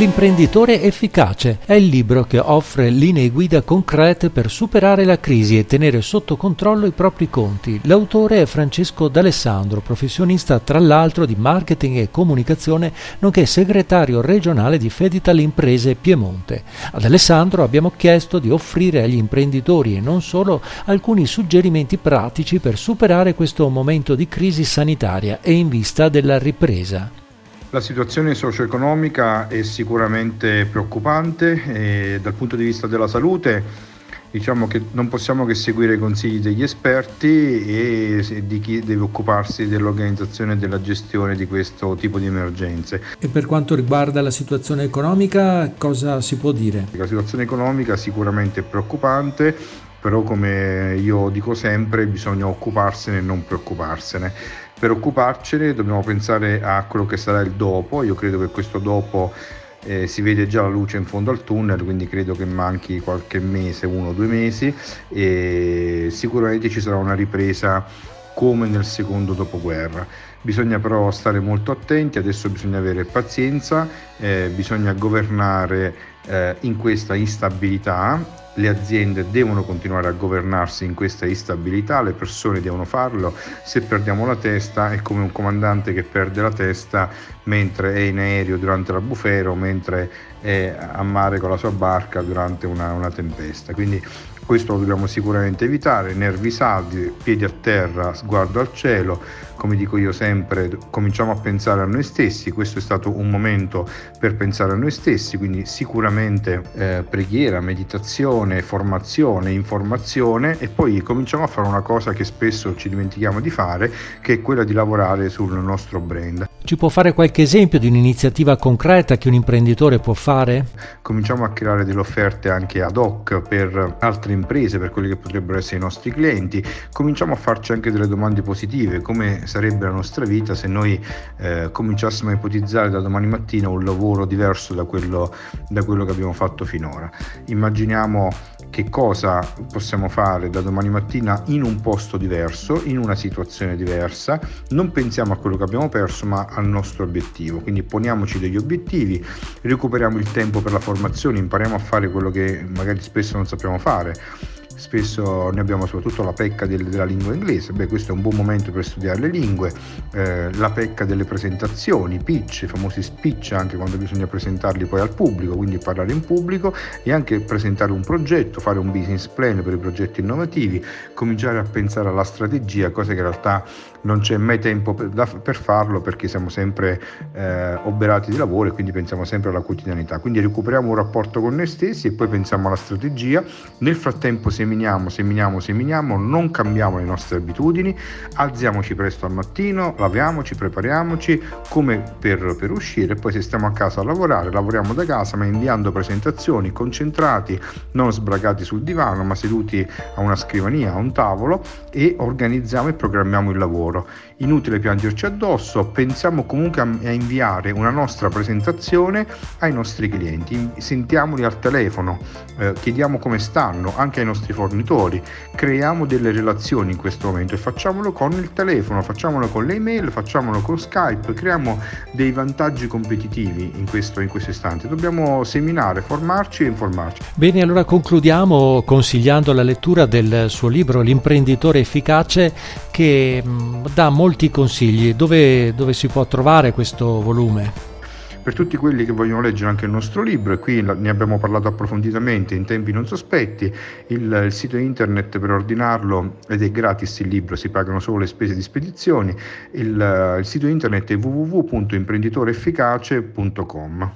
L'imprenditore efficace è il libro che offre linee guida concrete per superare la crisi e tenere sotto controllo i propri conti. L'autore è Francesco D'Alessandro, professionista tra l'altro di marketing e comunicazione, nonché segretario regionale di Fedital Imprese Piemonte. Ad Alessandro abbiamo chiesto di offrire agli imprenditori e non solo alcuni suggerimenti pratici per superare questo momento di crisi sanitaria e in vista della ripresa. La situazione socio-economica è sicuramente preoccupante e dal punto di vista della salute diciamo che non possiamo che seguire i consigli degli esperti e di chi deve occuparsi dell'organizzazione e della gestione di questo tipo di emergenze. E per quanto riguarda la situazione economica, cosa si può dire? La situazione economica sicuramente è preoccupante, però come io dico sempre bisogna occuparsene e non preoccuparsene. Per occuparcene dobbiamo pensare a quello che sarà il dopo, io credo che questo dopo eh, si vede già la luce in fondo al tunnel, quindi credo che manchi qualche mese, uno o due mesi e sicuramente ci sarà una ripresa come nel secondo dopoguerra. Bisogna però stare molto attenti, adesso bisogna avere pazienza, eh, bisogna governare eh, in questa instabilità le aziende devono continuare a governarsi in questa instabilità, le persone devono farlo, se perdiamo la testa è come un comandante che perde la testa mentre è in aereo durante la bufera o mentre è a mare con la sua barca durante una, una tempesta. Quindi questo lo dobbiamo sicuramente evitare, nervi saldi, piedi a terra, sguardo al cielo, come dico io sempre, cominciamo a pensare a noi stessi, questo è stato un momento per pensare a noi stessi, quindi sicuramente eh, preghiera, meditazione, formazione, informazione e poi cominciamo a fare una cosa che spesso ci dimentichiamo di fare, che è quella di lavorare sul nostro brand. Ci può fare qualche esempio di un'iniziativa concreta che un imprenditore può fare? Cominciamo a creare delle offerte anche ad hoc per altre imprese, per quelli che potrebbero essere i nostri clienti. Cominciamo a farci anche delle domande positive, come sarebbe la nostra vita se noi eh, cominciassimo a ipotizzare da domani mattina un lavoro diverso da quello, da quello che abbiamo fatto finora. Immaginiamo che cosa possiamo fare da domani mattina in un posto diverso, in una situazione diversa, non pensiamo a quello che abbiamo perso ma al nostro obiettivo, quindi poniamoci degli obiettivi, recuperiamo il tempo per la formazione, impariamo a fare quello che magari spesso non sappiamo fare spesso ne abbiamo soprattutto la pecca del, della lingua inglese, beh questo è un buon momento per studiare le lingue, eh, la pecca delle presentazioni, pitch, i famosi speech anche quando bisogna presentarli poi al pubblico, quindi parlare in pubblico e anche presentare un progetto, fare un business plan per i progetti innovativi, cominciare a pensare alla strategia, cosa che in realtà non c'è mai tempo per, da, per farlo perché siamo sempre eh, oberati di lavoro e quindi pensiamo sempre alla quotidianità, quindi recuperiamo un rapporto con noi stessi e poi pensiamo alla strategia, nel frattempo se seminiamo, seminiamo, seminiamo, non cambiamo le nostre abitudini, alziamoci presto al mattino, laviamoci, prepariamoci come per, per uscire, poi se stiamo a casa a lavorare, lavoriamo da casa ma inviando presentazioni, concentrati, non sbragati sul divano ma seduti a una scrivania, a un tavolo e organizziamo e programmiamo il lavoro. Inutile piangerci addosso, pensiamo comunque a, a inviare una nostra presentazione ai nostri clienti, sentiamoli al telefono, eh, chiediamo come stanno anche ai nostri fornitori, creiamo delle relazioni in questo momento e facciamolo con il telefono, facciamolo con le email, facciamolo con Skype, creiamo dei vantaggi competitivi in questo, in questo istante. Dobbiamo seminare, formarci e informarci. Bene, allora concludiamo consigliando la lettura del suo libro L'imprenditore efficace che mm, dà molti consigli. Dove, dove si può trovare questo volume? Per tutti quelli che vogliono leggere anche il nostro libro e qui ne abbiamo parlato approfonditamente in tempi non sospetti, il, il sito internet per ordinarlo ed è gratis il libro, si pagano solo le spese di spedizione, il, il sito internet è www.imprenditoreefficace.com.